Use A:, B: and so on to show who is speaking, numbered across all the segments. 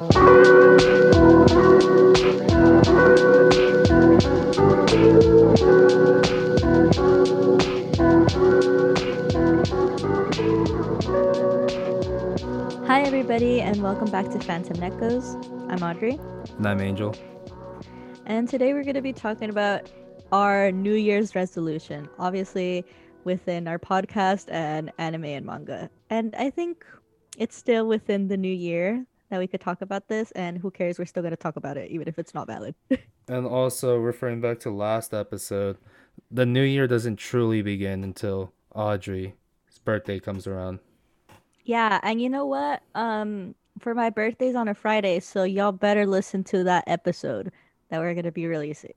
A: Hi, everybody, and welcome back to Phantom Neckos. I'm Audrey,
B: And I'm Angel.
A: and today we're going to be talking about our New Year's resolution, obviously within our podcast and anime and manga. And I think it's still within the new year that we could talk about this, and who cares? We're still going to talk about it, even if it's not valid.
B: And also referring back to last episode, the new year doesn't truly begin until Audrey's birthday comes around.
A: yeah, and you know what? Um, for my birthday's on a Friday, so y'all better listen to that episode that we're going to be releasing.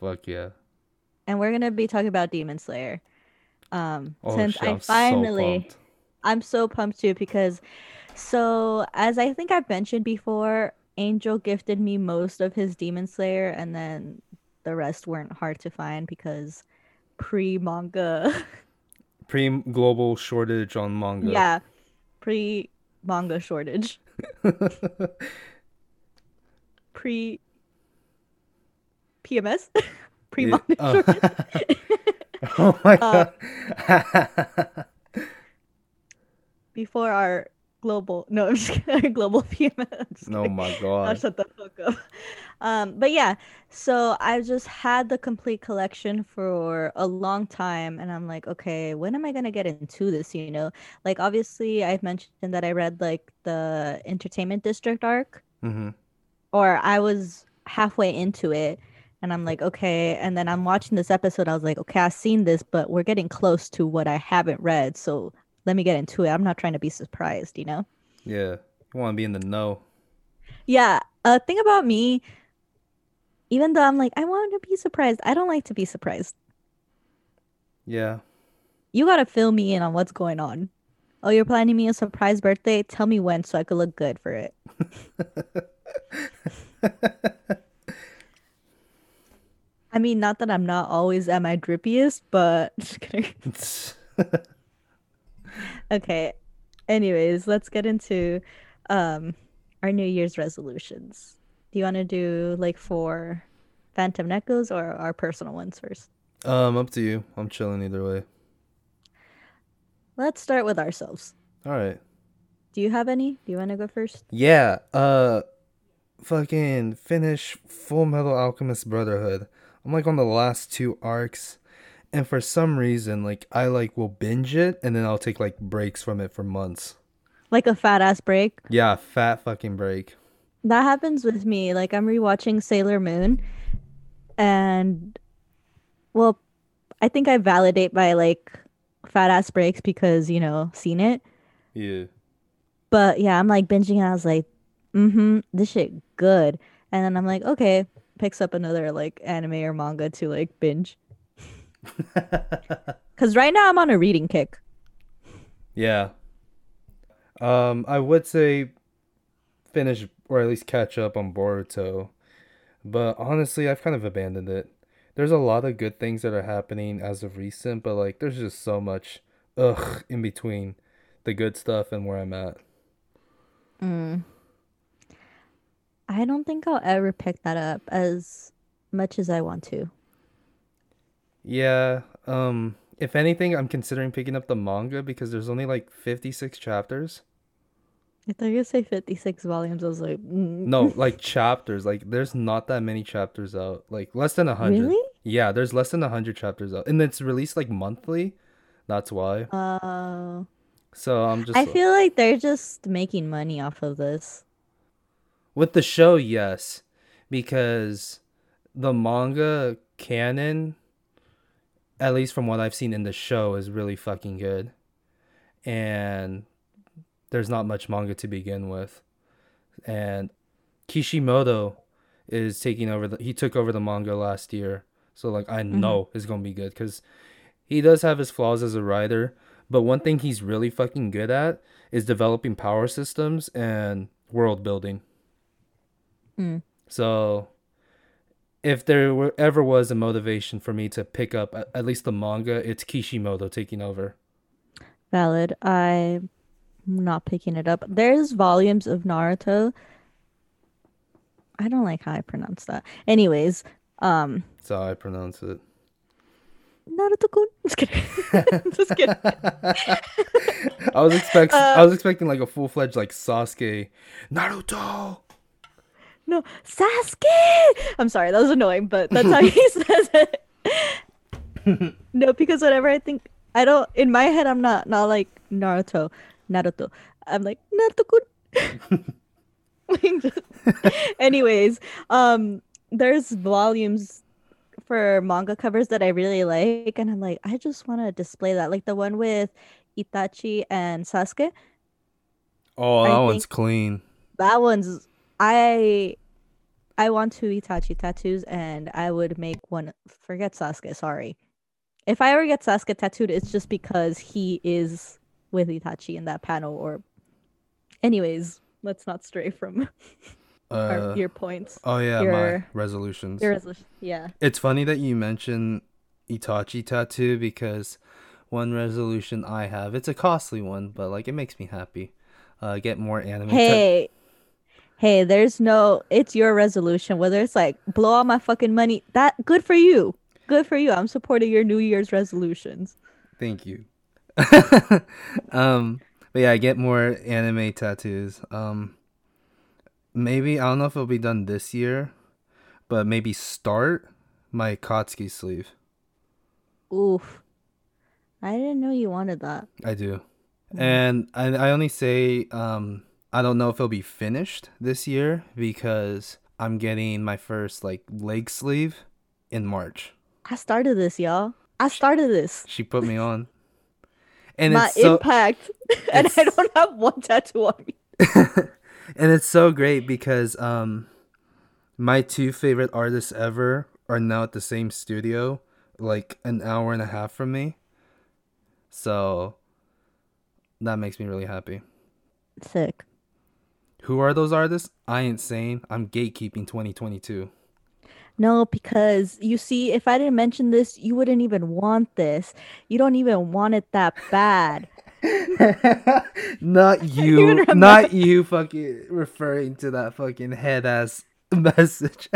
B: Fuck yeah.
A: and we're gonna be talking about Demon Slayer. Um,
B: Oh
A: since
B: shit,
A: I finally,
B: so.
A: I'm so pumped too because, so as I think I've mentioned before, Angel gifted me most of his Demon Slayer, and then the rest weren't hard to find because pre manga,
B: Pre global shortage on manga.
A: yeah, pre manga shortage, pre PMS, pre
B: Yeah,
A: manga
B: oh.
A: shortage.
B: oh my
A: Uh,
B: god.
A: before our global no I'm just kidding, global PMS.
B: Oh
A: kidding.
B: my
A: I'll
B: god.
A: shut the fuck up. Um, but yeah, so I've just had the complete collection for a long time, and I'm like, okay, when am I gonna get into this? You know, like obviously I've mentioned that I read like the Entertainment District arc,
B: hmm
A: or I was halfway into it, and I'm like, okay, and then I'm watching this episode. I was like, okay, I've seen this, but we're getting close to what I haven't read, so let me get into it. I'm not trying to be surprised, you know.
B: Yeah. You want to be in the know.
A: Yeah, a thing about me, even though I'm like, I want to be surprised, I don't like to be surprised.
B: Yeah.
A: You gotta fill me in on what's going on. Oh, you're planning me a surprise birthday? Tell me when so I could look good for it. I mean, not that I'm not always at my drippiest, but just kidding. Okay. Anyways, let's get into um our New Year's resolutions. Do you want to do like for Phantom Neckos or our personal ones first?
B: um, up to you. I'm chilling either way.
A: Let's start with ourselves.
B: All right.
A: Do you have any? Do you want to go first?
B: Yeah, uh fucking finish Full Metal Alchemist Brotherhood. I'm like on the last two arcs and for some reason like I like will binge it and then I'll take like breaks from it for months.
A: Like a fat ass break?
B: Yeah, fat fucking break.
A: That happens with me. Like I'm rewatching Sailor Moon and well, I think I validate my like fat ass breaks because, you know, seen it.
B: Yeah.
A: But yeah, I'm like binging and I was like, mm-hmm, this shit good. And then I'm like, okay, picks up another like anime or manga to like binge. Cause right now I'm on a reading kick.
B: yeah. Um I would say finish or at least catch up on Boruto. But honestly, I've kind of abandoned it. There's a lot of good things that are happening as of recent, but like there's just so much ugh in between the good stuff and where I'm at.
A: I don't think I'll ever pick that up as much as I want to.
B: Yeah, um if anything, I'm considering picking up the manga because there's only like 56 chapters.
A: I thought you say 56 volumes. I was like, mm.
B: No, like chapters. Like there's not that many chapters out. Like less than a 100.
A: Really?
B: Yeah, there's less than a 100 chapters out. And it's released like monthly. That's why.
A: Uh,
B: So I'm just
A: I feel like they're just making money off of this.
B: with the show, yes, because the manga canon, at least from what I've seen in the show, is really fucking good, and there's not much manga to begin with, and Kishimoto is taking over the he took over the manga last year, so like I know it's gonna be good because he does have his flaws as a writer, but one thing he's really fucking good at is developing power systems and world building.
A: Mm.
B: So, if there were, ever was a motivation for me to pick up at, at least the manga, it's Kishimoto taking over.
A: Valid. I'm not picking it up. There's volumes of Naruto I don't like how I pronounce that. Anyways, um,
B: That's how I pronounce it.
A: Naruto-kun. Just kidding. Just kidding.
B: I was expecting
A: Uh,
B: I was expecting like a full fledged like Sasuke Naruto.
A: No, Sasuke. I'm sorry, that was annoying, but that's how he says it. no, because whenever I think, I don't. In my head, I'm not not like Naruto, Naruto. I'm like just- Anyways, um, there's volumes for manga covers that I really like, and I'm like, I just want to display that, like the one with Itachi and Sasuke.
B: Oh, that one's clean.
A: That one's I I want two Itachi tattoos and I would make one forget Sasuke, sorry. If I ever get Sasuke tattooed, it's just because he is with Itachi in that panel or anyways, let's not stray from our,
B: Uh,
A: your points.
B: oh yeah, my resolutions.
A: Your resolution. Yeah.
B: It's funny that you mention Itachi tattoo because one resolution I have, it's a costly one, but like it makes me happy. Uh, get more anime. ta-
A: Hey. There's no it's your resolution. Whether it's like blow all my fucking money, that good for you. Good for you. I'm supporting your New Year's resolutions.
B: Thank you. um, but yeah, I get more anime tattoos. Um, maybe I don't know if it'll be done this year, but maybe start my Katsuki sleeve.
A: Oof. I didn't know you wanted that.
B: I do, and I I only say um I don't know if it'll be finished this year because I'm getting my first like leg sleeve in March.
A: I started this, y'all. I started this.
B: She put me on, and
A: My
B: it's so
A: impact. and I don't have one tattoo on me.
B: and it's so great because um my two favorite artists ever are now at the same studio like an hour and a half from me so that makes me really happy
A: Sick.
B: Who are those artists i ain't saying i'm gatekeeping 2022
A: No, because you see, if I didn't mention this, you wouldn't even want this. You don't even want it that bad.
B: not you not you fucking referring to that fucking head ass message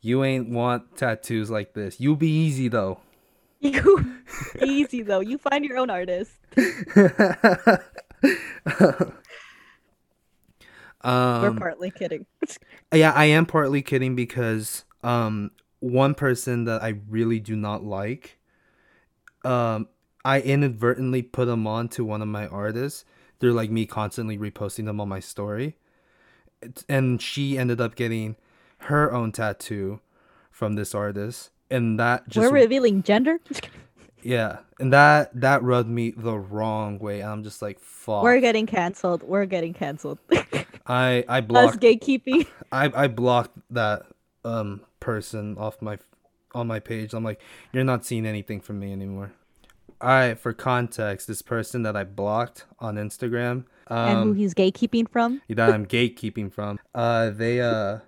B: you ain't want tattoos like this you'll be easy though
A: You easy though. You find your own artist. We're
B: um,
A: partly kidding.
B: yeah, I am partly kidding because um, one person that I really do not like, um, I inadvertently put them on to one of my artists. They're like me constantly reposting them on my story, and she ended up getting her own tattoo from this artist, and that just
A: We're revealing gender.
B: yeah, and that that rubbed me the wrong way, I'm just like, fuck.
A: We're getting canceled. We're getting canceled.
B: I I blocked Us
A: gatekeeping.
B: I I blocked that um person off my on my page. I'm like, you're not seeing anything from me anymore. All right, for context, this person that I blocked on Instagram,
A: and who
B: um,
A: he's gatekeeping from.
B: that I'm gatekeeping from, uh, they uh,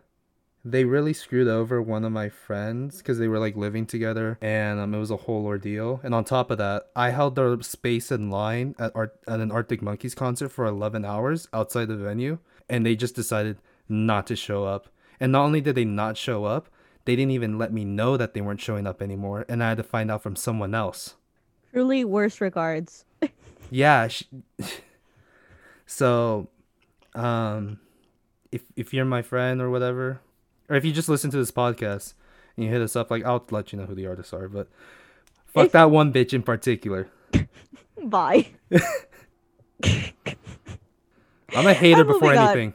B: they really screwed over one of my friends because they were like living together, and um, it was a whole ordeal. And on top of that, I held their space in line at art at an Arctic Monkeys concert for 11 hours outside the venue, and they just decided not to show up. And not only did they not show up, they didn't even let me know that they weren't showing up anymore, and I had to find out from someone else.
A: Truly worst regards.
B: Yeah. Sh- so, um, if if you're my friend or whatever, or if you just listen to this podcast and you hit us up, like I'll let you know who the artists are. But fuck
A: If-
B: that one bitch in particular.
A: Bye.
B: I'm a hater
A: I'm
B: before anything.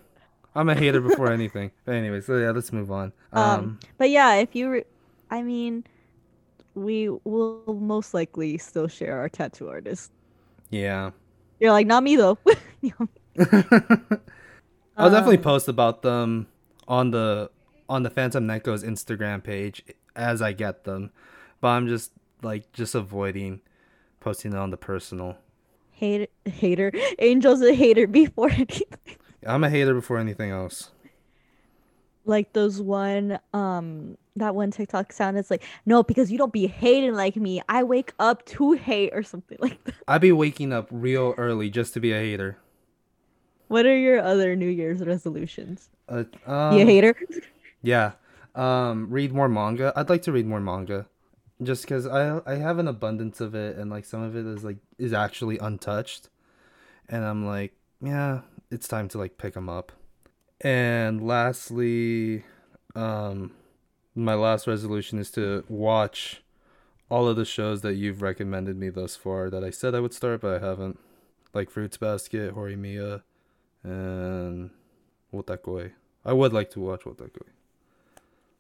B: I'm a hater before anything. But anyway, so yeah, let's move on. Um,
A: Um, but yeah, if you, re- I mean, we will most likely still share our tattoo artist.
B: yeah.
A: You're like, not me though.
B: I'll definitely
A: Um,
B: post about them on the on the Phantom Neko's Instagram page as I get them, but I'm just like just avoiding posting it on the personal.
A: hater, hater. Angel's a hater before anything.
B: I'm a hater before anything else.
A: Like those one, um, that one TikTok sound. It's like, no, because you don't be hating like me. I wake up to hate or something like that.
B: I be waking up real early just to be a hater.
A: what are your other New Year's resolutions?
B: Uh,
A: you
B: um,
A: hater?
B: Yeah. Um, read more manga. I'd like to read more manga, just because I I have an abundance of it, and like some of it is like is actually untouched, and I'm like, yeah, it's time to like pick them up. And lastly, um, my last resolution is to watch all of the shows that you've recommended me thus far that I said I would start, but I haven't, like Fruits Basket, Horimiya, and Wotakoi. I would like to watch Wotakoi.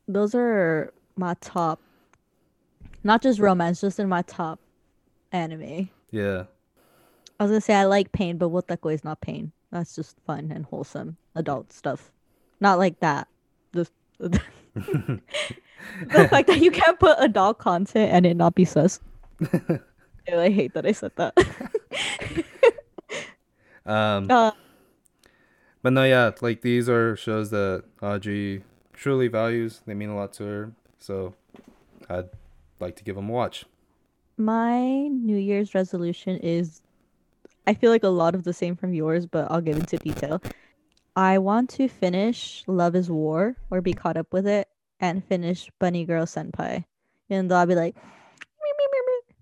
A: Those are my top. Not just romance, just in my top anime.
B: Yeah.
A: I was gonna say I like pain, but Wotakoi is not pain. That's just fun and wholesome adult stuff. Not like that. The the fact that you can't put adult content and it not be sus. I hate that I said that.
B: Um,
A: uh,
B: but no, yeah, like these are shows that Audrey truly values. They mean a lot to her, so I'd like to give them a watch.
A: my New Year's resolution is I feel like a lot of the same from yours, but I'll get into detail. I want to finish Love is War or be caught up with it and finish Bunny Girl Senpai. Even though I'll be like,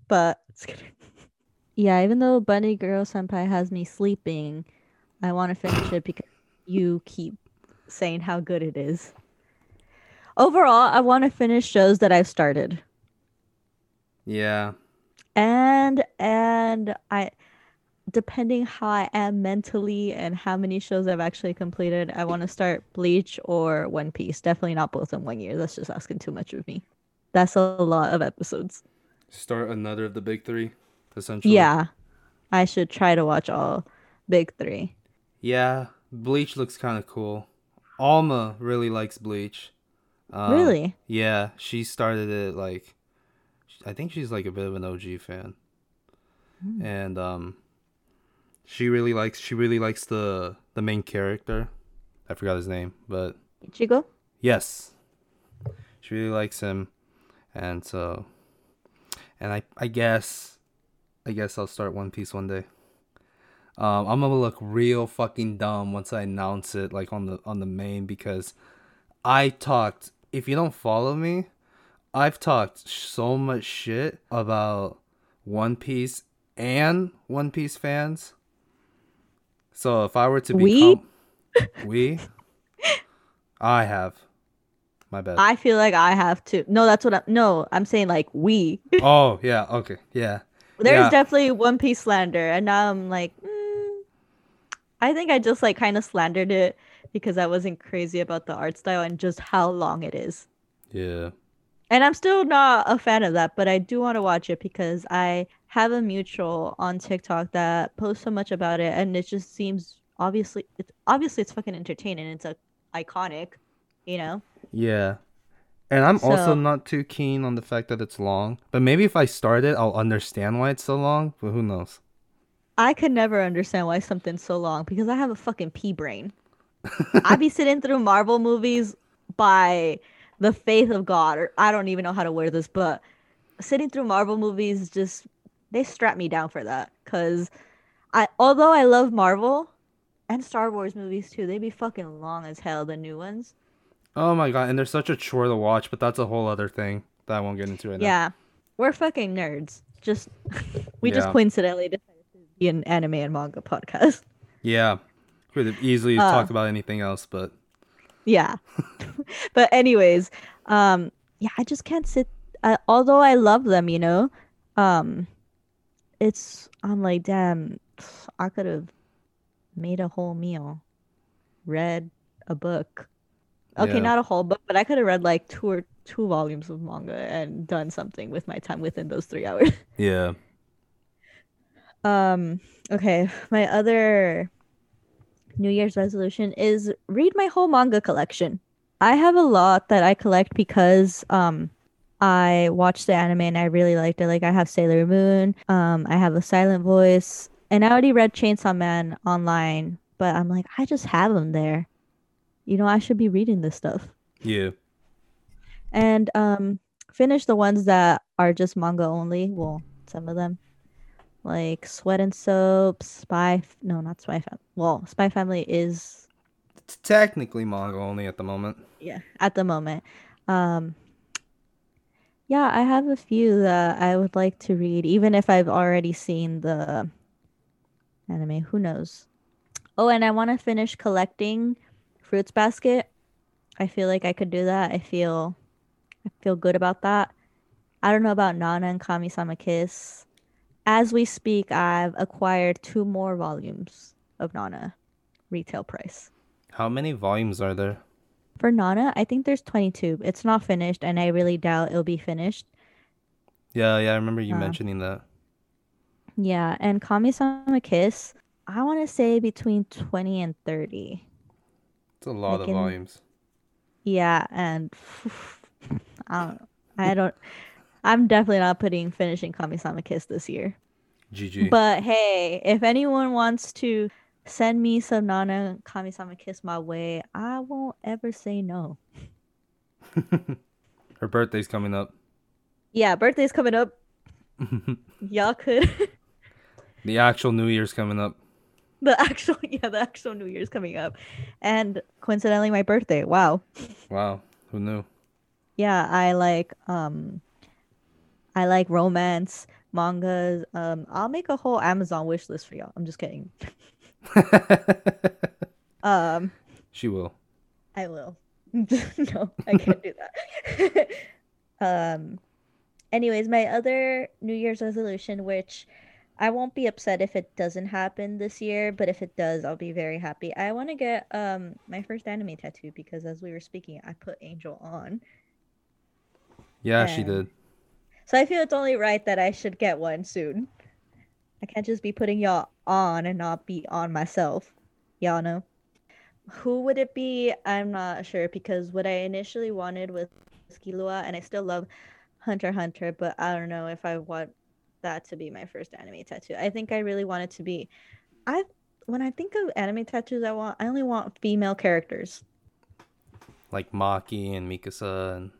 A: but yeah, even though Bunny Girl Senpai has me sleeping, I want to finish it because you keep saying how good it is. Overall, I want to finish shows that I've started.
B: Yeah,
A: and and i depending how i am mentally and how many shows i've actually completed i want to start bleach or one piece definitely not both in one year that's just asking too much of me that's a lot of episodes
B: start another of the big three, essentially.
A: yeah i should try to watch all big three
B: Yeah, Bleach looks kind of cool. Alma really likes Bleach. Um,
A: really
B: Yeah, she started it like, I think she's like a bit of an OG fan,
A: Hmm.
B: and um, she really likes she really likes the the main character. I forgot his name, but
A: Ichigo?
B: yes, she really likes him, and so, and I I guess, I guess I'll start One Piece one day. Um, I'm gonna look real fucking dumb once I announce it, like on the on the main, because I talked. If you don't follow me, I've talked so much shit about One Piece and One Piece fans. So if I were to
A: We?
B: become we, I have. My bad.
A: i feel like i have to no that's what i'm no i'm saying like we
B: oh yeah, okay, yeah,
A: There's
B: Yeah.
A: definitely One Piece slander, and now I'm like, mm, I think I just like kind of slandered it because I wasn't crazy about the art style and just how long it is.
B: yeah,
A: And I'm still not a fan of that, but I do want to watch it because I have a mutual on TikTok that posts so much about it, and it just seems obviously it's obviously it's fucking entertaining. It's a iconic, you know.
B: yeah. And I'm also not too keen on the fact that it's long. But maybe if I start it, I'll understand why it's so long. But who knows?
A: I could never understand why something's so long because I have a fucking pea brain. I be sitting through Marvel movies by the faith of God, or I don't even know how to wear this, but sitting through Marvel movies just they strap me down for that. Cause I although I love Marvel and Star Wars movies too, they be fucking long as hell, the new ones.
B: Oh my god, and they're such a chore to watch, but that's a whole other thing that I won't get into right now.
A: Yeah. We're fucking nerds. Just we just coincidentally decided to be an anime and manga podcast.
B: Yeah. Could have easily
A: Uh.
B: talked about anything else, but
A: Yeah. but anyways, um yeah, I just can't sit I, although I love them, you know. Um it's I'm like, damn, I could have made a whole meal, read a book. Okay,
B: Yeah.
A: not a whole book, but I could have read like two or two volumes of manga and done something with my time within those 3 hours.
B: yeah.
A: Um, okay, my other New Year's resolution is read my whole manga collection. I have a lot that I collect because um I watched the anime and I really liked it. Like I have Sailor Moon, um, I have a Silent Voice, and I already read Chainsaw Man online, but I'm like, I just have them there. You know, I should be reading this stuff.
B: Yeah.
A: And um finish the ones that are just manga only. Well, some of them. Like Sweat and Soap, Spy. No, not Spy Family. Well, Spy Family is
B: It's technically manga only at the moment.
A: yeah at the moment. Um, yeah, I have a few that I would like to read, even if I've already seen the anime. Who knows? Oh, and I want to finish collecting Fruits Basket. I feel like I could do that. I feel, I feel good about that. I don't know about Nana and Kami-sama Kiss. As we speak, I've acquired two more volumes of Nana, retail price.
B: How many volumes are there?
A: For Nana, I think there's 22. It's not finished, and I really doubt it'll be finished.
B: Yeah, yeah, I remember you
A: Uh,
B: mentioning that.
A: Yeah, and Kami-sama Kiss, I want to say between 20 and 30.
B: It's a lot
A: like
B: of
A: in-
B: volumes.
A: Yeah, and I don't I don't I'm definitely not putting finishing Kami-sama Kiss this year.
B: GG.
A: But hey, if anyone wants to send me some Nana Kami-sama Kiss my way, I won't ever say no.
B: Her birthday's coming up.
A: Yeah, birthday's coming up. Y'all could
B: The actual New Year's coming up.
A: the actual yeah, the actual New Year's coming up. And coincidentally my birthday. Wow.
B: Wow, who knew?
A: Yeah, I like um I like romance, mangas. Um I'll make a whole Amazon wish list for y'all. I'm just kidding. Um
B: she will.
A: I will. no, I can't do that. um anyways, my other New Year's resolution which I won't be upset if it doesn't happen this year, but if it does, I'll be very happy. I want to get um my first anime tattoo because as we were speaking, I put Angel on.
B: Yeah, she did.
A: So I feel it's only right that I should get one soon. I can't just be putting y'all on and not be on myself. Y'all know. Who would it be? I'm not sure because what I initially wanted was Killua and I still love Hunter Hunter, but I don't know if I want that to be my first anime tattoo. I think I really want it to be I when I think of anime tattoos I want I only want female characters.
B: Like Maki and Mikasa and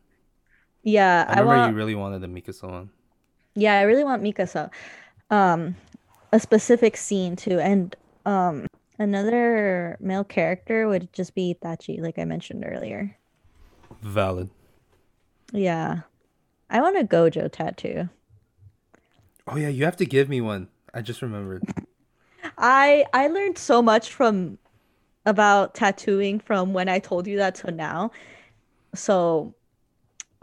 A: Yeah,
B: I
A: I, want
B: you really wanted a Mikasa one.
A: Yeah, I really want Mikasa. Um, a specific scene too, and um, another male character would just be Itachi, like I mentioned earlier.
B: Valid.
A: Yeah, I want a Gojo tattoo.
B: Oh yeah, you have to give me one. I just remembered.
A: I I learned so much from about tattooing from when I told you that to now. So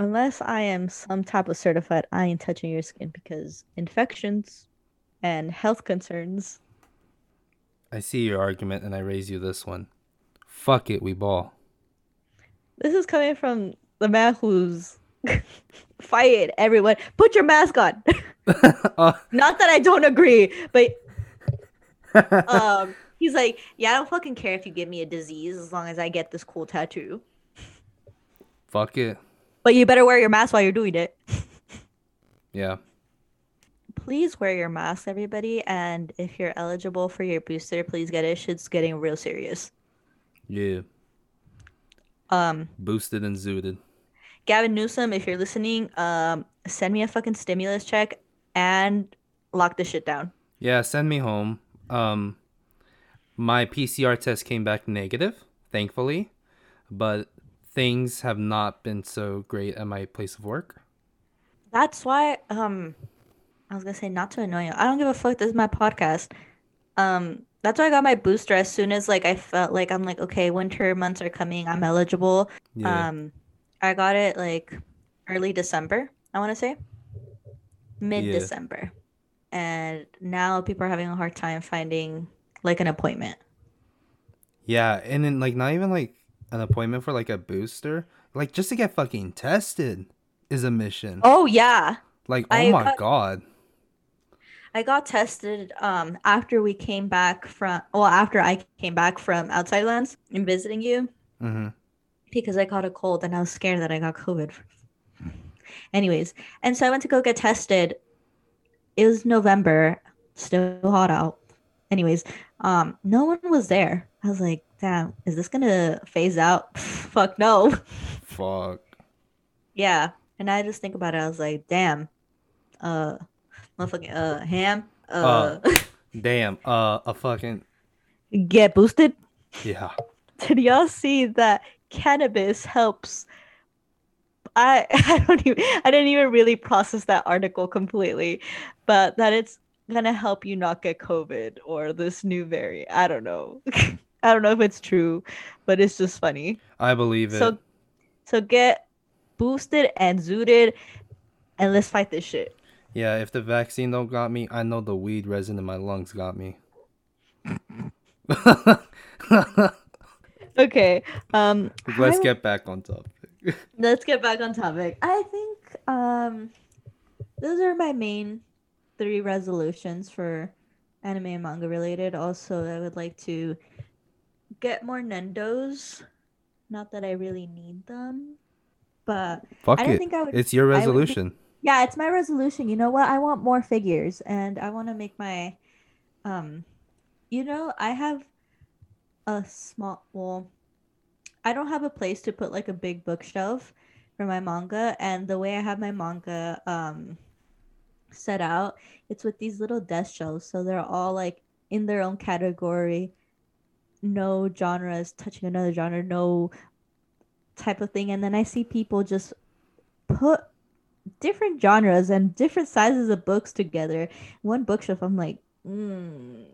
A: unless I am some type of certified, I ain't touching your skin because infections and health concerns.
B: I see your argument and I raise you this one. Fuck it, we ball.
A: This is coming from the man who's fired everyone. Put your mask on.
B: Uh,
A: Not that I don't agree, but um, he's like, yeah, I don't fucking care if you give me a disease as long as I get this cool tattoo.
B: fuck it.
A: But you better wear your mask while you're doing it.
B: Yeah.
A: Please wear your mask, everybody. And if you're eligible for your booster, please get it. Shit's getting real serious.
B: Yeah.
A: Um,
B: Boosted and zooted.
A: Gavin Newsom, if you're listening, um, send me a fucking stimulus check and lock this shit down.
B: Yeah, send me home. Um my PCR test came back negative, thankfully, but things have not been so great at my place of work.
A: That's why um I was gonna say not to annoy you. I don't give a fuck. This is my podcast. Um that's why I got my booster as soon as like I felt like I'm like, okay, winter months are coming, I'm eligible.
B: Yeah.
A: Um I got it like early December, I wanna say. Mid December. And now people are having a hard time finding like an appointment.
B: yeah, and then like not even like an appointment for like a booster, like just to get fucking tested is a mission.
A: Oh yeah.
B: like oh
A: I
B: my
A: got-
B: god.
A: I got tested um after we came back from well after I came back from outside lands and visiting you
B: Mhm.
A: because I caught a cold and I was scared that I got COVID. Anyways, and so I went to go get tested. It was November, still hot out. Anyways, um, no one was there. I was like, damn, is this gonna phase out? Fuck no.
B: Fuck.
A: Yeah. And I just think about it, I was like, damn, uh motherfucking uh ham. Uh,
B: Damn. Uh, a fucking
A: get boosted.
B: yeah.
A: Did y'all see that cannabis helps? I I don't even I didn't even really process that article completely, but that it's gonna help you not get COVID or this new variant. I don't know. I don't know if it's true, but it's just funny.
B: I believe it.
A: So so get boosted and zooted and let's fight this shit.
B: yeah, if the vaccine don't got me, I know the weed resin in my lungs got me.
A: Okay. Um
B: Let's
A: I-
B: get back on topic.
A: let's get back on topic. I think um those are my main three resolutions for anime and manga related. Also, I would like to get more nendos. Not that I really need them, but
B: Fuck
A: I don't
B: it.
A: think I would
B: It's your
A: I would be-
B: resolution.
A: yeah, it's my resolution. You know what? I want more figures and I want to make my um you know, I have a small well I don't have a place to put like a big bookshelf for my manga and the way I have my manga um set out, it's with these little desk shelves so they're all like in their own category. No genres touching another genre, no type of thing and then I see people just put different genres and different sizes of books together. One bookshelf, I'm like, mm,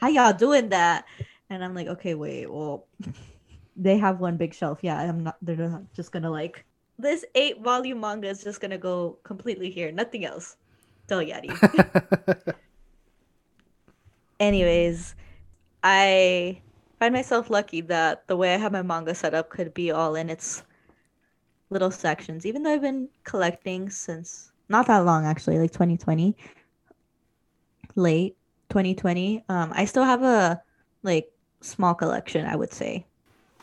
A: how y'all doing that? And I'm like, okay, wait, well, they have one big shelf. Yeah, I'm not. They're not just gonna like this eight volume manga is just gonna go completely here, nothing else. Del Yadi. Anyways, I find myself lucky that the way I have my manga set up could be all in its little sections. Even though I've been collecting since not that long actually, like 2020, late 2020. Um, I still have a like small collection, I would say,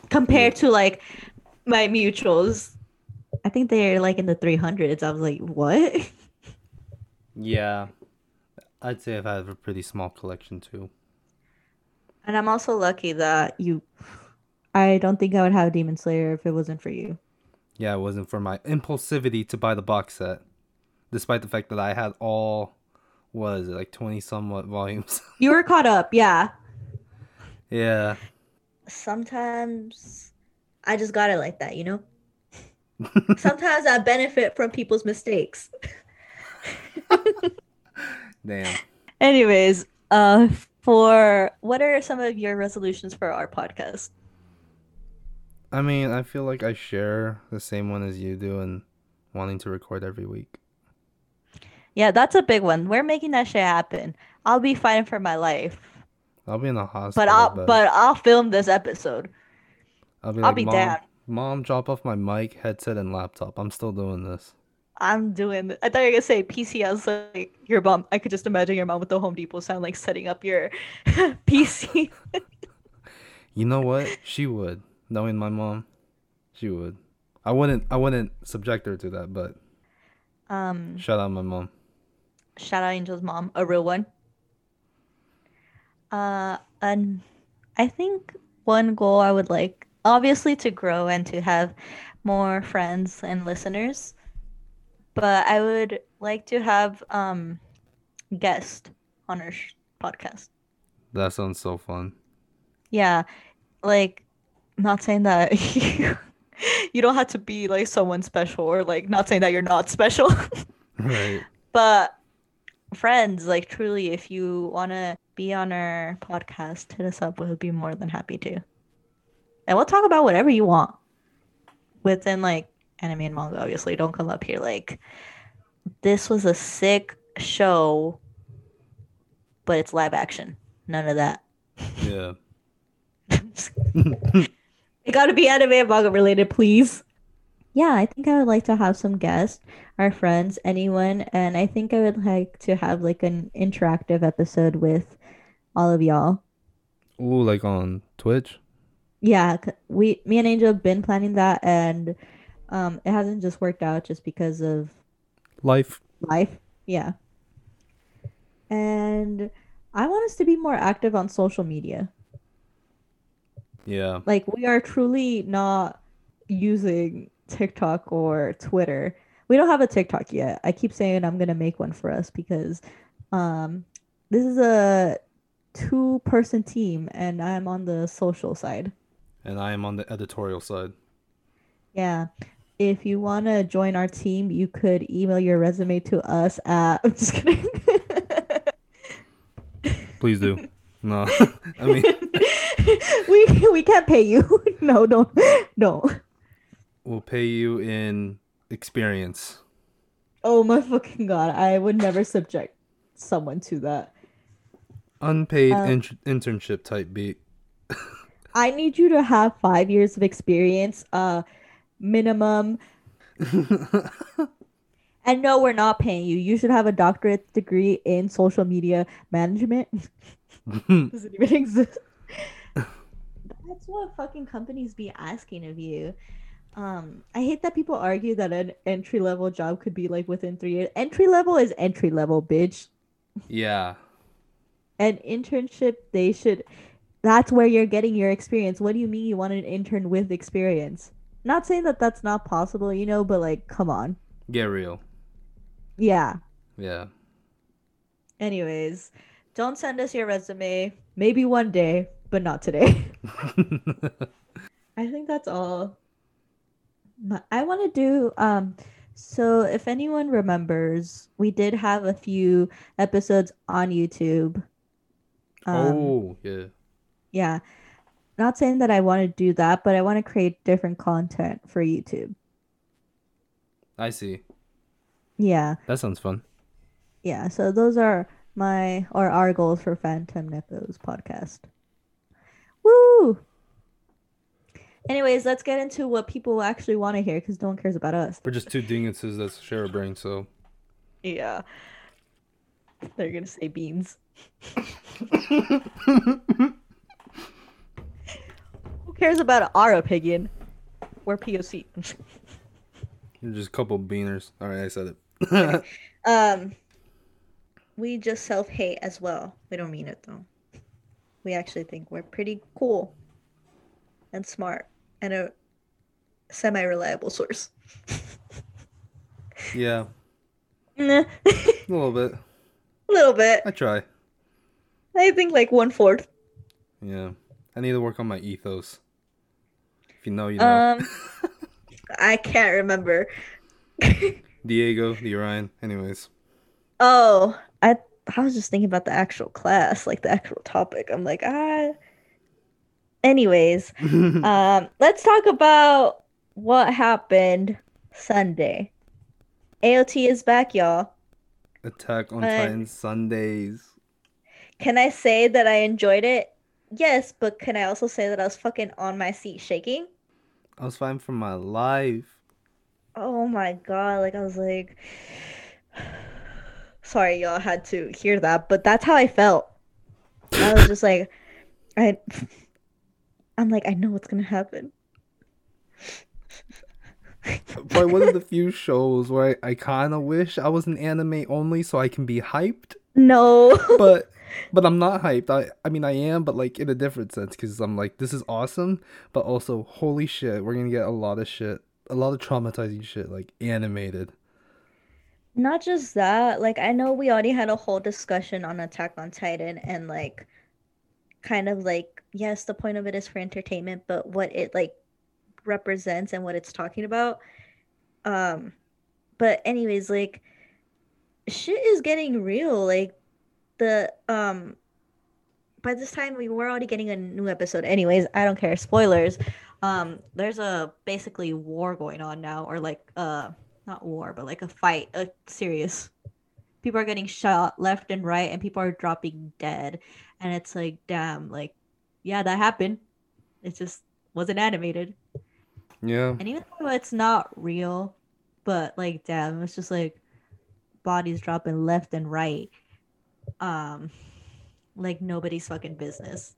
A: compared to like my mutuals. I think they're like in the 300s. I was like, what?
B: yeah. I'd say I've had a pretty small collection too.
A: And I'm also lucky that you. I don't think I would have Demon Slayer if it wasn't for you.
B: Yeah, it wasn't for my impulsivity to buy the box set. Despite the fact that I had all was it like twenty somewhat volumes.
A: You were caught up, yeah.
B: yeah.
A: Sometimes I just got it like that, you know? Sometimes I benefit from people's mistakes.
B: Damn.
A: Anyways, uh for what are some of your resolutions for our podcast?
B: I mean, I feel like I share the same one as you do and wanting to record every week.
A: Yeah, that's a big one. We're making that shit happen. I'll be fighting for my life.
B: I'll be in the hospital.
A: But I'll but I'll film this episode.
B: I'll be,
A: I'll
B: like,
A: be
B: Mom,
A: down.
B: Mom, drop off my mic, headset, and laptop. I'm still doing this.
A: I'm doing I thought you were gonna say PC. I was like your mom. I could just imagine your mom with the Home Depot sound like setting up your PC.
B: You know what? She would. Knowing my mom, she would. I wouldn't. I wouldn't subject her to that. But
A: um
B: shout out my mom.
A: Shout out Angel's mom, a real one. Uh, and I think one goal I would like, obviously, to grow and to have more friends and listeners, but I would like to have um guest on our sh- podcast.
B: That sounds so fun.
A: Yeah, like not saying that you, you don't have to be like someone special or like not saying that you're not special.
B: Right.
A: But friends, like truly, if you want to be on our podcast, hit us up. We'll be more than happy to. And we'll talk about whatever you want within like anime and manga, obviously. Don't come up here like, this was a sick show, but it's live action. None of that.
B: Yeah.
A: It got to be anime and manga related, please. Yeah, I think I would like to have some guests, our friends, anyone, and I think I would like to have like an interactive episode with all of y'all.
B: Ooh, like on Twitch.
A: Yeah, we, me and Angel have been planning that, and um, it hasn't just worked out just because of
B: Life.
A: life. Yeah. And I want us to be more active on social media.
B: Yeah.
A: Like we are truly not using TikTok or Twitter. We don't have a TikTok yet. I keep saying I'm gonna make one for us because Um, this is a two-person team, and I'm on the social side.
B: And I am on the editorial side.
A: Yeah. If you want to join our team, you could email your resume to us at. I'm just kidding.
B: Please do. No, I mean,
A: we we can't pay you. No, don't, no.
B: we'll pay you in experience.
A: Oh my fucking god! I would never subject someone to that.
B: Unpaid
A: Um,
B: in- internship type beat.
A: I need you to have five years of experience, uh, minimum. And no, we're not paying you. You should have a doctorate degree in social media management. Does it even exist? That's what fucking companies be asking of you. Um, I hate that people argue that an entry level job could be like within three years. Entry level is entry level, bitch.
B: yeah.
A: An internship, they should. That's where you're getting your experience. What do you mean you want an intern with experience? Not saying that that's not possible, you know, but like, come on.
B: Get real.
A: Yeah.
B: Yeah.
A: Anyways, don't send us your resume. Maybe one day, but not today. I think that's all. I want to do um so if anyone remembers, we did have a few episodes on YouTube. Um,
B: oh, yeah.
A: yeah. Not saying that I want to do that, but I want to create different content for YouTube.
B: I see.
A: Yeah.
B: That sounds fun.
A: Yeah, so those are my or our goals for Phantom Nippos podcast. Woo! Anyways, let's get into what people actually want to hear because no one cares about us.
B: We're just two dinguses that share a brain, so.
A: Yeah. They're gonna say beans. Who cares about our opinion? We're POC.
B: You're just a couple beaners. Alright, I said it.
A: um, we just self hate as well. We don't mean it though. We actually think we're pretty cool and smart and a semi reliable source.
B: yeah.
A: Nah,
B: A little bit.
A: a little bit.
B: I try.
A: I think like one fourth.
B: Yeah. I need to work on my ethos. If you know, you know.
A: Um, I can't remember.
B: Diego, the Orion. Anyways.
A: oh, I I was just thinking about the actual class, like the actual topic. I'm like, ah. Anyways, um, let's talk about what happened Sunday. AOT is back, y'all.
B: Attack on Titan Sundays.
A: Can I say that I enjoyed it? Yes, but can I also say that I was fucking on my seat shaking?
B: I was fine for my life.
A: Oh my god, like I was like sorry y'all had to hear that, but that's how I felt. I was just like I I'm like I know what's going to happen.
B: Probably one of the few shows where I, I kind of wish I was an anime only so I can be hyped.
A: No.
B: But but I'm not hyped. I I mean I am, but like in a different sense because I'm like this is awesome, but also holy shit, we're gonna get a lot of shit, a lot of traumatizing shit like animated.
A: Not just that, like I know we already had a whole discussion on Attack on Titan and like kind of like yes, the point of it is for entertainment, but what it like represents and what it's talking about. Um but anyways, like shit is getting real. Like the um by this time we were already getting a new episode. Anyways, I don't care. Spoilers. Um there's a basically war going on now or like uh not war, but like a fight, a serious. People are getting shot left and right, and people are dropping dead, and it's like, damn, like, yeah, that happened. It just wasn't animated,
B: Yeah.
A: and even though it's not real, but like, damn, it's just like bodies dropping left and right, um, like nobody's fucking business.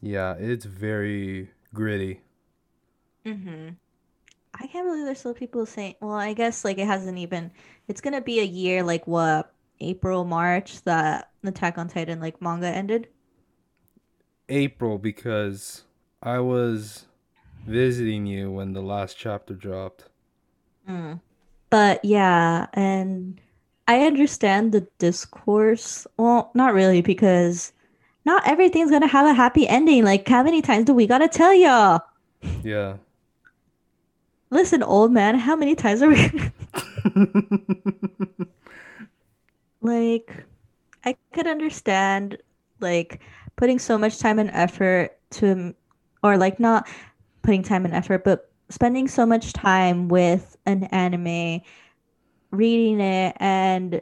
B: Yeah, it's very gritty.
A: Mm-hmm. I can't believe there's still people saying. Well, I guess like it hasn't even. It's gonna be a year, like what April, March that Attack on Titan like manga ended.
B: April because I was visiting you when the last chapter dropped.
A: Mm. But yeah, and I understand the discourse. Well, not really, because not everything's gonna have a happy ending. Like, how many times do we gotta tell y'all?
B: Yeah.
A: Listen, old man, how many times are we? like, I could understand like putting so much time and effort to, or like not putting time and effort, but spending so much time with an anime, reading it, and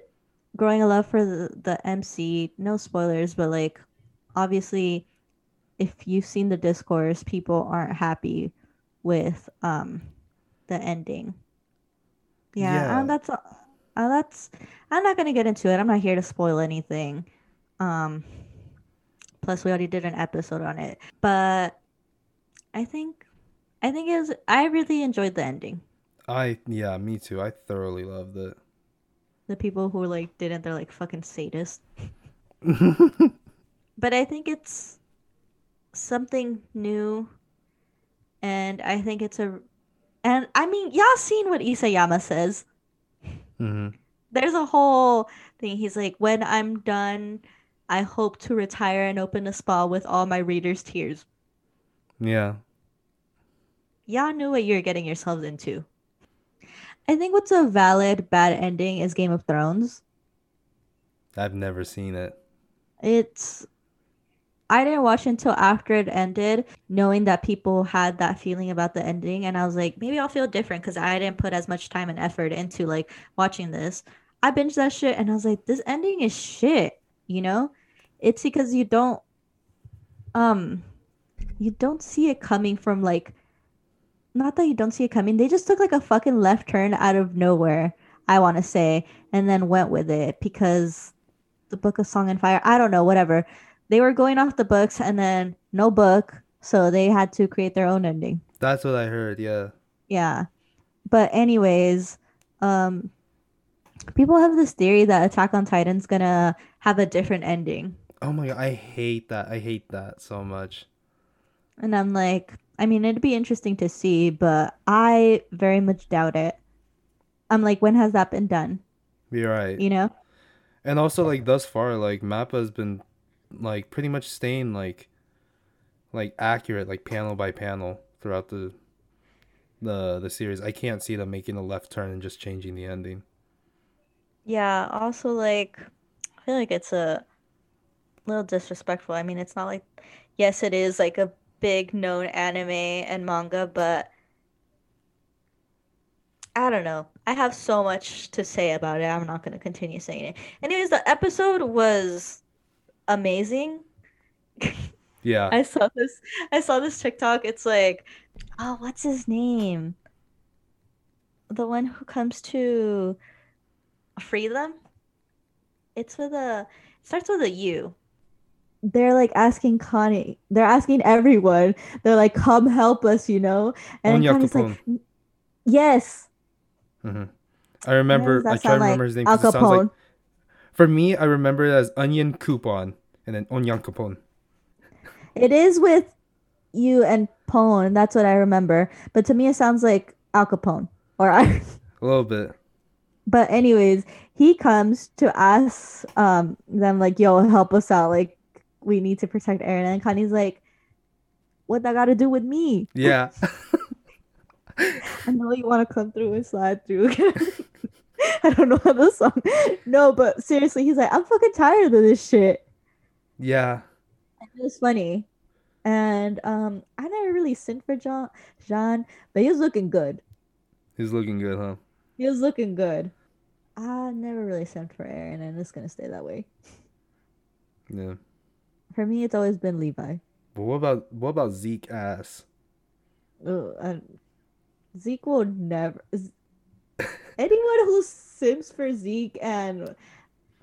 A: growing a love for the, the MC. No spoilers, but like obviously, if you've seen the discourse, people aren't happy with um the ending. Yeah,
B: Yeah.
A: and that's uh, that's. I'm not gonna get into it. I'm not here to spoil anything. Um, plus we already did an episode on it, but I think, I think it was. I really enjoyed the ending.
B: I yeah, me too. I thoroughly loved it.
A: The people who like didn't, they're like fucking sadists. But I think it's something new, and I think it's a, and I mean, y'all seen what Isayama says.
B: hmm
A: there's a whole thing. He's like, when I'm done, I hope to retire and open a spa with all my readers' tears.
B: Yeah.
A: Y'all knew what you're getting yourselves into. I think what's a valid bad ending is Game of Thrones.
B: I've never seen it.
A: It's I didn't watch until after it ended, knowing that people had that feeling about the ending, and I was like, maybe I'll feel different because I didn't put as much time and effort into like watching this. I binged that shit, and I was like, this ending is shit. You know, it's because you don't, um, you don't see it coming from like, not that you don't see it coming. They just took like a fucking left turn out of nowhere. I want to say, and then went with it because the Book of Song and Fire. I don't know, whatever they were going off the books and then no book so they had to create their own ending
B: That's what I heard. Yeah.
A: yeah but anyways um people have this theory that attack on titan's gonna have a different ending
B: Oh my god, I hate that. I hate that so much.
A: and i'm like i mean it'd be interesting to see but i very much doubt it i'm like when has that been done
B: You're right.
A: you know
B: And also like thus far, like Mappa's been like pretty much staying like like accurate, like panel by panel throughout the the the series. I can't see them making a left turn and just changing the ending.
A: yeah also like i feel like it's a little disrespectful i mean it's not like yes it is like a big known anime and manga but I don't know. I have so much to say about it. I'm not going to continue saying it. Anyways, the episode was amazing.
B: Yeah.
A: I saw this I saw this TikTok. It's like, oh, what's his name? The one who comes to free them? It's with a it starts with a U. They're like asking Connie. They're asking everyone. They're like, "Come help us," you know. And Connie's like. "Yes."
B: hmm I remember. I try to remember
A: like?
B: his name.
A: Al
B: 'cause it sounds like for me. I remember it as Onion Coupon and then onion coupon.
A: It is with you and Pone. That's what I remember. But to me, it sounds like Al Capone. Or I.
B: A little bit.
A: But anyways, he comes to ask um them like, "Yo, help us out. Like, we need to protect Eren." And Connie's like, "What that got to do with me?
B: Yeah.
A: I know you want to come through and slide through." I don't know how the song. No, but seriously, he's like, "I'm fucking tired of this shit."
B: yeah.
A: It was funny, and um, I never really sent for John, Jean, but he was looking good.
B: He's looking good, huh?
A: He was looking good. I never really sent for Eren, and it's gonna stay that way.
B: Yeah.
A: For me, it's always been Levi.
B: But what about what about Zeke ass?
A: Ugh, and Zeke will never. Anyone who sims for Zeke and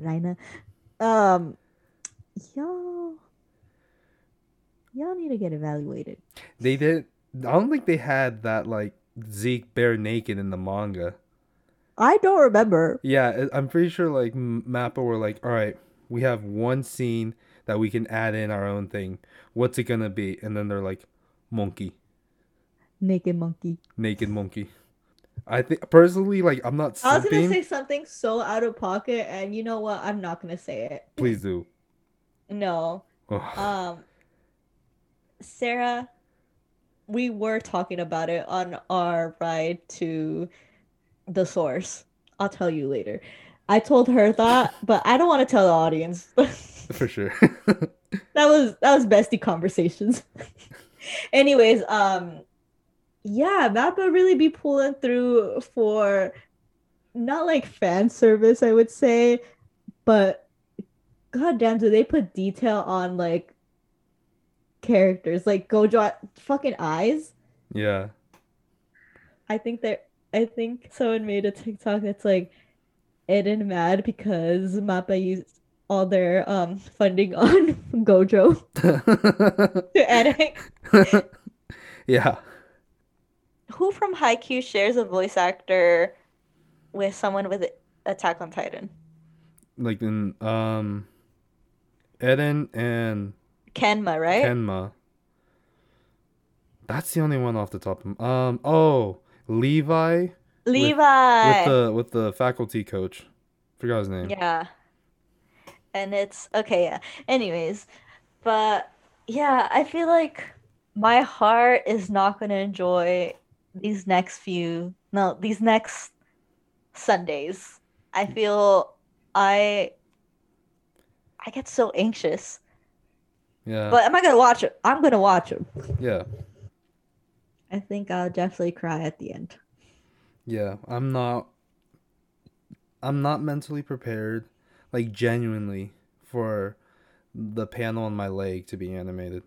A: Reiner, um, y'all, y'all need to get evaluated.
B: They did. I don't think they had that like Zeke bare naked in the manga.
A: I don't remember.
B: Yeah, I- I'm pretty sure like Mappa were like, all right, we have one scene that we can add in our own thing. What's it gonna be? And then they're like, monkey,
A: Naked monkey.
B: naked monkey. I think personally, like I'm not
A: I was gonna say something so out of pocket, and you know what? I'm not gonna say it.
B: Please do.
A: No. Um, Sarah, we were talking about it on our ride to the source. I'll tell you later. I told her that, but I don't want to tell the audience.
B: For sure.
A: That was that was bestie conversations. Anyways, um, yeah, Mappa really be pulling through for not like fan service, I would say, but goddamn, do they put detail on like characters like Gojo fucking eyes?
B: yeah.
A: I think that I think someone made a TikTok that's like Eren mad because Mappa used all their um funding on Gojo to edit.
B: yeah.
A: Who from Haikyuu shares a voice actor with someone with Attack on Titan?
B: Like in um Eren and
A: Kenma, right?
B: Kenma. That's the only one off the top of um oh Levi
A: Levi.
B: with the with the faculty coach. Forgot his name.
A: Yeah. And it's okay, yeah. Anyways, but yeah, I feel like my heart is not going to enjoy these next few no, these next Sundays. I feel I I get so anxious.
B: Yeah.
A: But am I to watch it? I'm to watch it.
B: yeah.
A: I think I'll definitely cry at the end.
B: Yeah. I'm not I'm not mentally prepared like genuinely for the panel on my leg to be animated.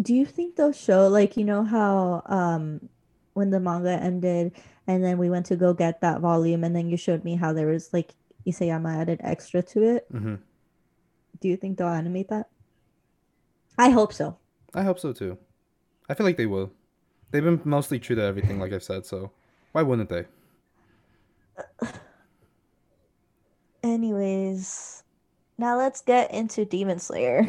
A: Do you think they'll show like you know how um when the manga ended and then we went to go get that volume and then you showed me how there was like Isayama added extra to it.
B: Mhm.
A: Do you think they'll animate that? I hope so.
B: I hope so too. I feel like they will. They've been mostly true to everything, like I've said, so why wouldn't they?
A: Anyways, now let's get into Demon Slayer.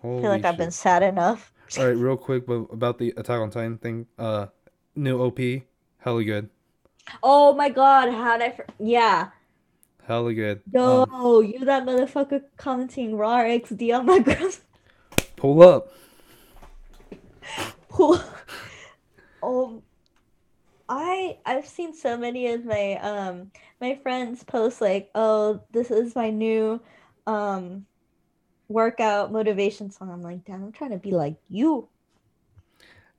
A: I feel like I've been sad enough.
B: All right, real quick but about the Attack on Titan thing. Uh, new OP, hella good,
A: Oh my god, how'd I for- yeah.
B: hella good.
A: Yo,
B: Um,
A: you that motherfucker commenting raw XD on my girls.
B: pull up.
A: Who- um I I've seen so many of my um my friends post like, "Oh, this is my new um workout motivation song." I'm like, "Damn, I'm trying to be like you."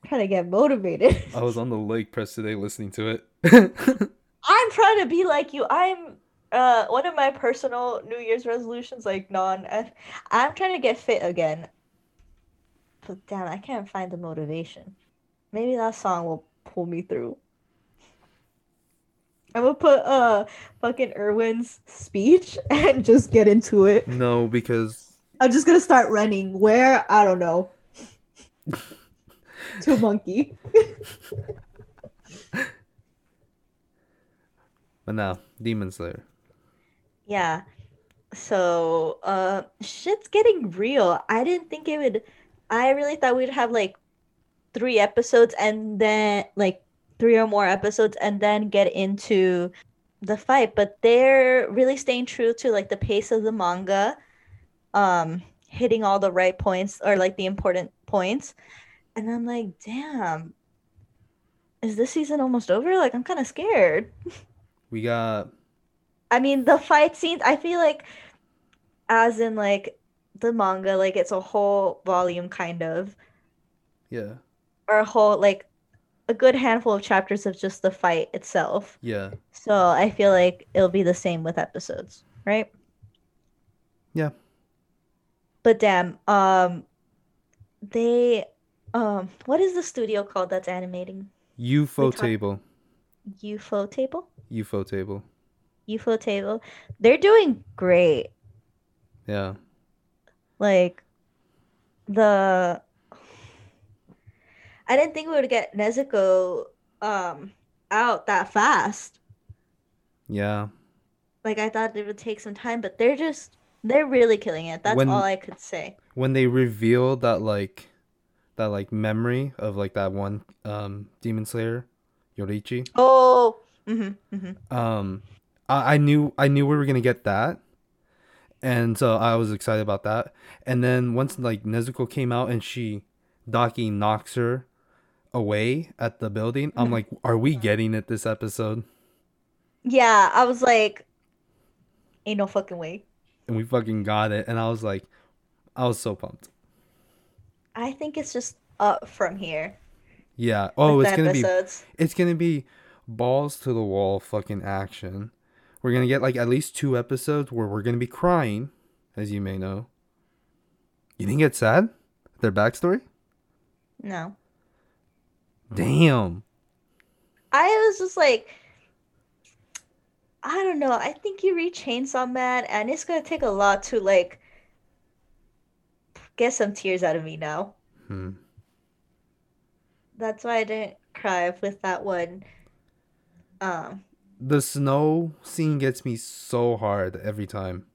A: I'm trying to get motivated.
B: I was on the lake press today listening to it.
A: I'm trying to be like you. I'm uh one of my personal New Year's resolutions like non I'm trying to get fit again. But damn, I can't find the motivation. Maybe that song will pull me through. I'm gonna put uh fucking Erwin's speech and just get into it.
B: no, because
A: I'm just gonna start running. Where? I don't know. to a monkey.
B: but now Demon Slayer.
A: Yeah. So, uh, shit's getting real. I didn't think it would. I really thought we'd have like three episodes and then like three or more episodes and then get into the fight, but they're really staying true to like the pace of the manga, um, hitting all the right points or like the important points. And I'm like, damn, is this season almost over? Like, I'm kind of scared.
B: We got
A: I mean, the fight scenes, I feel like, as in like the manga, like it's a whole volume kind of,
B: yeah,
A: or a whole like a good handful of chapters of just the fight itself.
B: yeah,
A: So I feel like it'll be the same with episodes, right?
B: Yeah.
A: But damn, um, they, um, what is the studio called that's animating
B: UFO
A: talk-
B: table,
A: UFO Table?
B: UFO table.
A: UFO Table. They're doing great.
B: Yeah,
A: Like the I didn't think we would get Nezuko um out that fast.
B: yeah.
A: Like I thought it would take some time, but they're just they're really killing it. That's
B: When-
A: all I could say.
B: When they revealed that like that like memory of like that one um Demon Slayer, Yoriichi.
A: Oh. Mm-hmm, mm-hmm.
B: Um, I, I knew I knew we were gonna get that, and so I was excited about that. And then once like Nezuko came out and she, Daki knocks her away at the building. I'm mm-hmm. like, are we getting it this episode?
A: Yeah, I was like, ain't no fucking way.
B: And we fucking got it. And I was like, I was so pumped.
A: I think it's just up from here.
B: Yeah. Oh, it's gonna be it's gonna be balls to the wall fucking action. We're gonna get like at least two episodes where we're gonna be crying, as you may know. You didn't get sad? Their backstory?
A: No.
B: Damn.
A: I was just like, I don't know. I think you read Chainsaw Man, and it's gonna take a lot to like get some tears out of me now.
B: Hmm.
A: That's why I didn't cry with that one. Um,
B: The snow scene gets me so hard every time.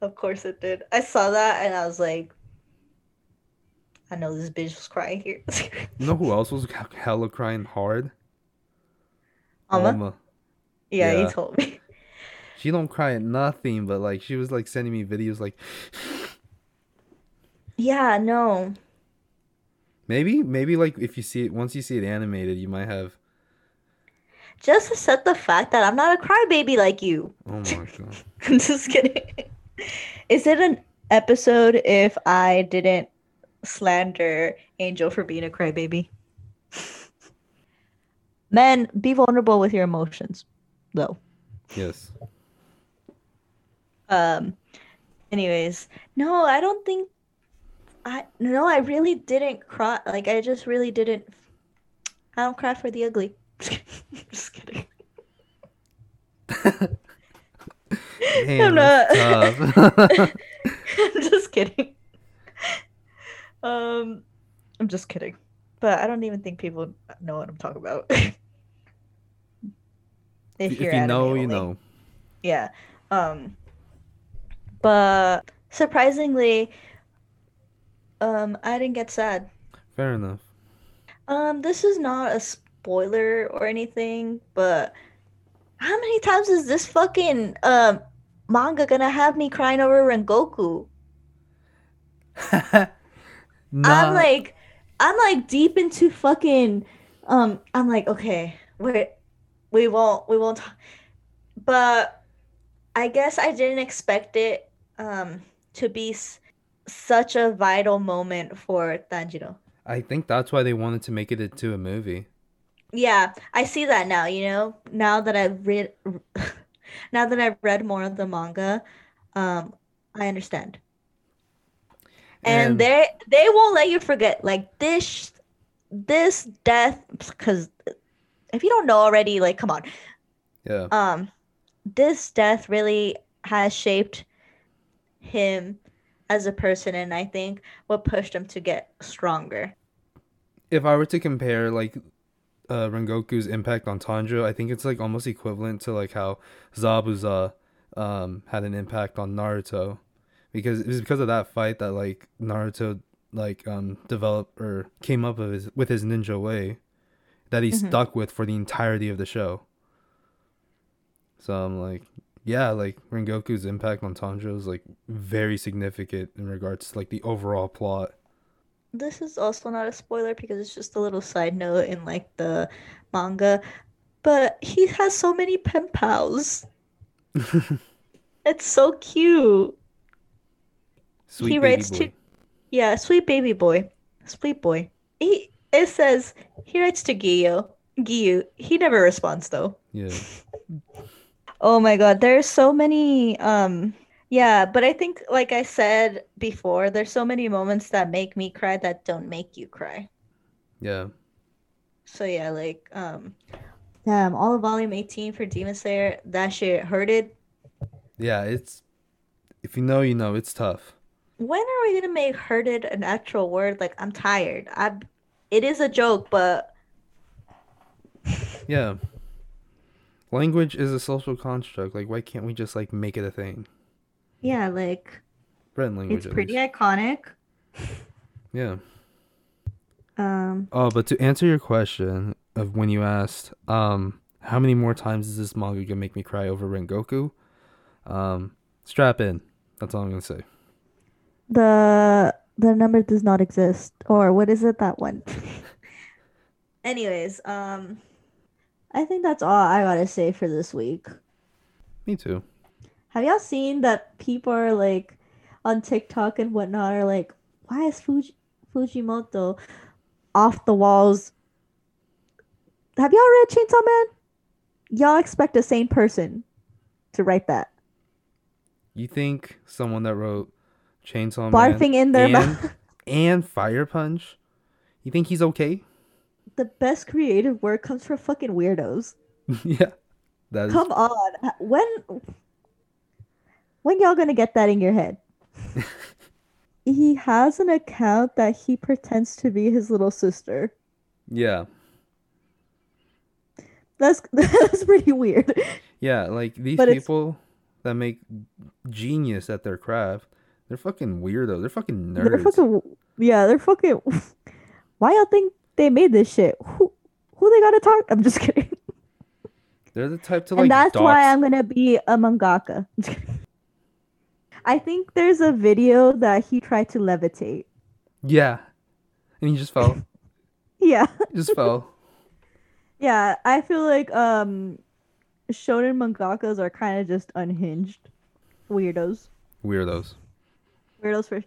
A: of course it did. I saw that and I was like, I know this bitch was crying here.
B: You know who else was hella crying hard?
A: Alma?
B: Alma.
A: Yeah,
B: Yeah.
A: he told me.
B: She don't cry at nothing, but like she was like sending me videos like
A: Yeah, no.
B: maybe maybe like if you see it once you see it animated, you might have
A: Just to set the fact that I'm not a crybaby like you.
B: oh my god.
A: I'm just kidding. Is it an episode if I didn't slander Angel for being a crybaby? Men, be vulnerable with your emotions, though.
B: Yes.
A: Um. Anyways, no, I don't think. I no, I really didn't cry. Like I just really didn't. I don't cry for the ugly. just kidding.
B: Damn,
A: not-
B: that's tough.
A: I'm just kidding. Um, I'm just kidding. But I don't even think people know what I'm talking about. if
B: if you know, you know.
A: Yeah. Um but surprisingly um I didn't get sad.
B: Fair enough.
A: Um this is not a spoiler or anything, but how many times is this fucking um manga gonna have me crying over Rengoku? I'm like I'm like deep into fucking um I'm like okay we we won't we won't talk. but I guess I didn't expect it um to be s- such a vital moment for Tanjiro.
B: I think that's why they wanted to make it into a movie.
A: Yeah, I see that now, you know, now that I've read now that I've read more of the manga, um I understand. And
B: And-
A: they they won't let you forget like this this death because if you don't know already like come on
B: Yeah.
A: um this death really has shaped him as a person and i think what pushed him to get stronger
B: if I were to compare like uh Rengoku's impact on Tanjiro, I think it's like almost equivalent to like how Zabuza um had an impact on Naruto. Because it was because of that fight that like Naruto like um developed or came up with his with his ninja way that he
A: Mhm.
B: stuck with for the entirety of the show. So I'm like yeah, like Rengoku's impact on Tanjiro is like very significant in regards to like the overall plot.
A: this is also not a spoiler because it's just a little side note in like the manga but he has so many pen pals it's so cute
B: Sweet
A: He
B: baby
A: writes
B: boy.
A: to- Yeah, sweet baby boy. Sweet boy. He it says he writes to Giyu. Giyu. He never responds though.
B: Yeah.
A: Oh my god, there's so many um yeah, but I think like I said before, there's so many moments that make me cry that don't make you cry.
B: Yeah.
A: So yeah, like um Damn, all of volume 18 for Demon Slayer, that shit hurted.
B: Yeah, it's if you know, you know, it's tough.
A: When are we gonna make hurted an actual word? Like I'm tired. I it is a joke, but
B: Yeah. Language is a social construct. Like why can't we just like make it a thing?
A: yeah, like
B: Written language
A: It's pretty
B: least.
A: iconic.
B: Yeah.
A: Um,
B: Oh, but to answer your question, of when you asked, um, how many more times is this manga gonna make me cry over Rengoku? Um, strap in. That's all I'm gonna say.
A: The the number does not exist, or what is it? That one. Anyways, um, I think that's all I gotta say for this week.
B: Me too.
A: Have y'all seen that people are like on TikTok and whatnot are like, why is Fuji Fujimoto off the walls? Have y'all read Chainsaw Man? Y'all expect a sane person to write that.
B: You think someone that wrote Chainsaw
A: Barfing
B: Man
A: in their
B: and,
A: mouth.
B: and Fire Punch, you think he's okay?
A: The best creative work comes from fucking weirdos.
B: yeah, that is.
A: Come on. When when y'all gonna get that in your head? he has an account that he pretends to be his little sister.
B: Yeah,
A: That's that's pretty weird.
B: yeah. Like these
A: But it's-
B: people that make genius at their craft, they're fucking weirdos. They're fucking nerds.
A: They're fucking yeah, they're fucking why y'all think they made this shit? Who who they gotta talk? I'm just kidding.
B: They're the type to like.
A: and that's
B: dox-
A: why I'm gonna be a mangaka. I think there's a video that he tried to levitate.
B: Yeah, and he just fell.
A: Yeah.
B: He just fell.
A: Yeah, I feel like um shonen mangakas are kind of just unhinged weirdos.
B: Weirdos.
A: Weirdos for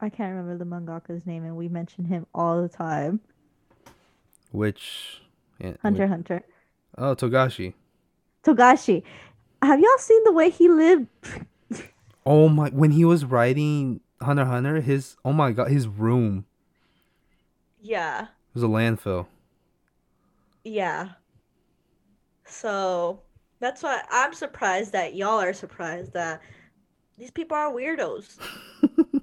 A: I can't remember the mangaka's name and we mention him all the time.
B: Which.
A: Hunter
B: which-
A: Hunter.
B: Oh, Togashi.
A: Togashi. Have y'all seen the way he lived?
B: Oh my! When he was writing Hunter Hunter, his oh my god, his room
A: Yeah.
B: It was a landfill.
A: Yeah. So that's why I'm surprised that y'all are surprised that these people are weirdos.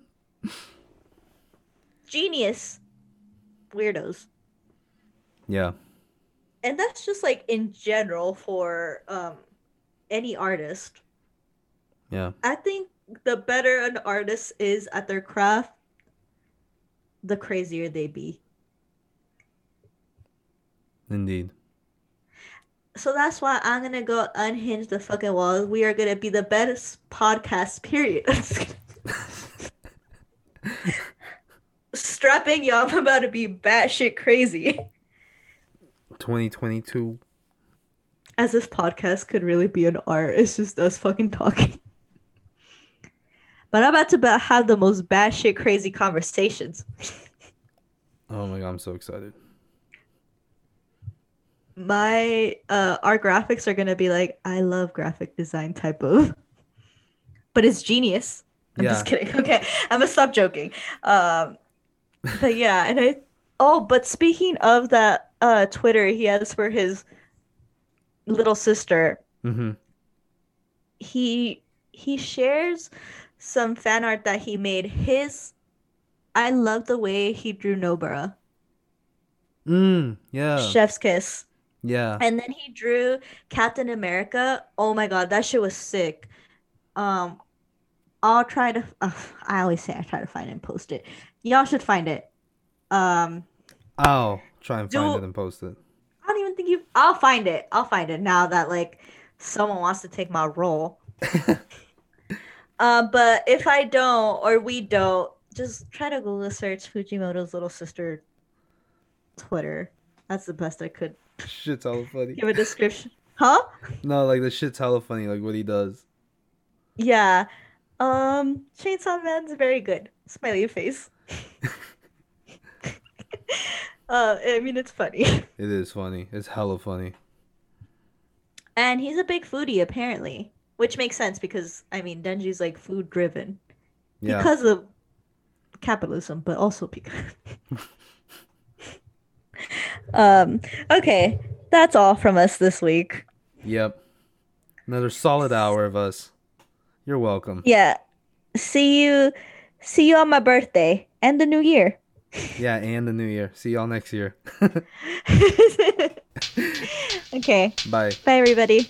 A: Genius weirdos.
B: Yeah.
A: And that's just like in general for um any artist.
B: Yeah.
A: I think the better an artist is at their craft, the crazier they be.
B: Indeed.
A: So that's why I'm gonna go unhinge the fucking walls. We are gonna be the best podcast, period. Strapping y'all, I'm about to be batshit crazy.
B: 2022.
A: As this podcast could really be an art. It's just us fucking talking. But I'm about to have the most batshit crazy conversations.
B: Oh my god, I'm so excited.
A: My uh our graphics are gonna be like I love graphic design type of but it's genius. I'm just kidding. Okay. I'm gonna stop joking. Um but yeah, and I oh, but speaking of that uh Twitter he has for his little sister,
B: Mm-hmm.
A: he he shares some fan art that he made. His I love the way he drew Nobara.
B: Mm. Yeah.
A: Chef's kiss.
B: Yeah.
A: And then he drew Captain America. Oh my god, that shit was sick. Um, I'll try to. Uh, I always say I try to find it and post it. Y'all should find it. Um,
B: I'll try and find
A: Do-
B: it and post it.
A: I don't even think you. I'll find it. I'll find it now that like someone wants to take my role. uh, but if I don't or we don't, just try to Google search Fujimoto's little sister Twitter. That's the best I could
B: Shit's hella funny.
A: give a description. Huh?
B: No, like the shit's hella funny, like what he does.
A: Yeah. Um Chainsaw Man's very good. Smiley face. uh I mean it's funny.
B: It is funny. It's hella funny.
A: And he's a big foodie apparently, which makes sense because I mean Denji's like food driven
B: Yeah.
A: because of capitalism, but also because Um okay, that's all from us this week.
B: Yep. Another solid hour of us. You're welcome.
A: Yeah. See you see you on my birthday and the new year.
B: Yeah, and the new year. See y'all next year.
A: okay.
B: Bye.
A: Bye everybody.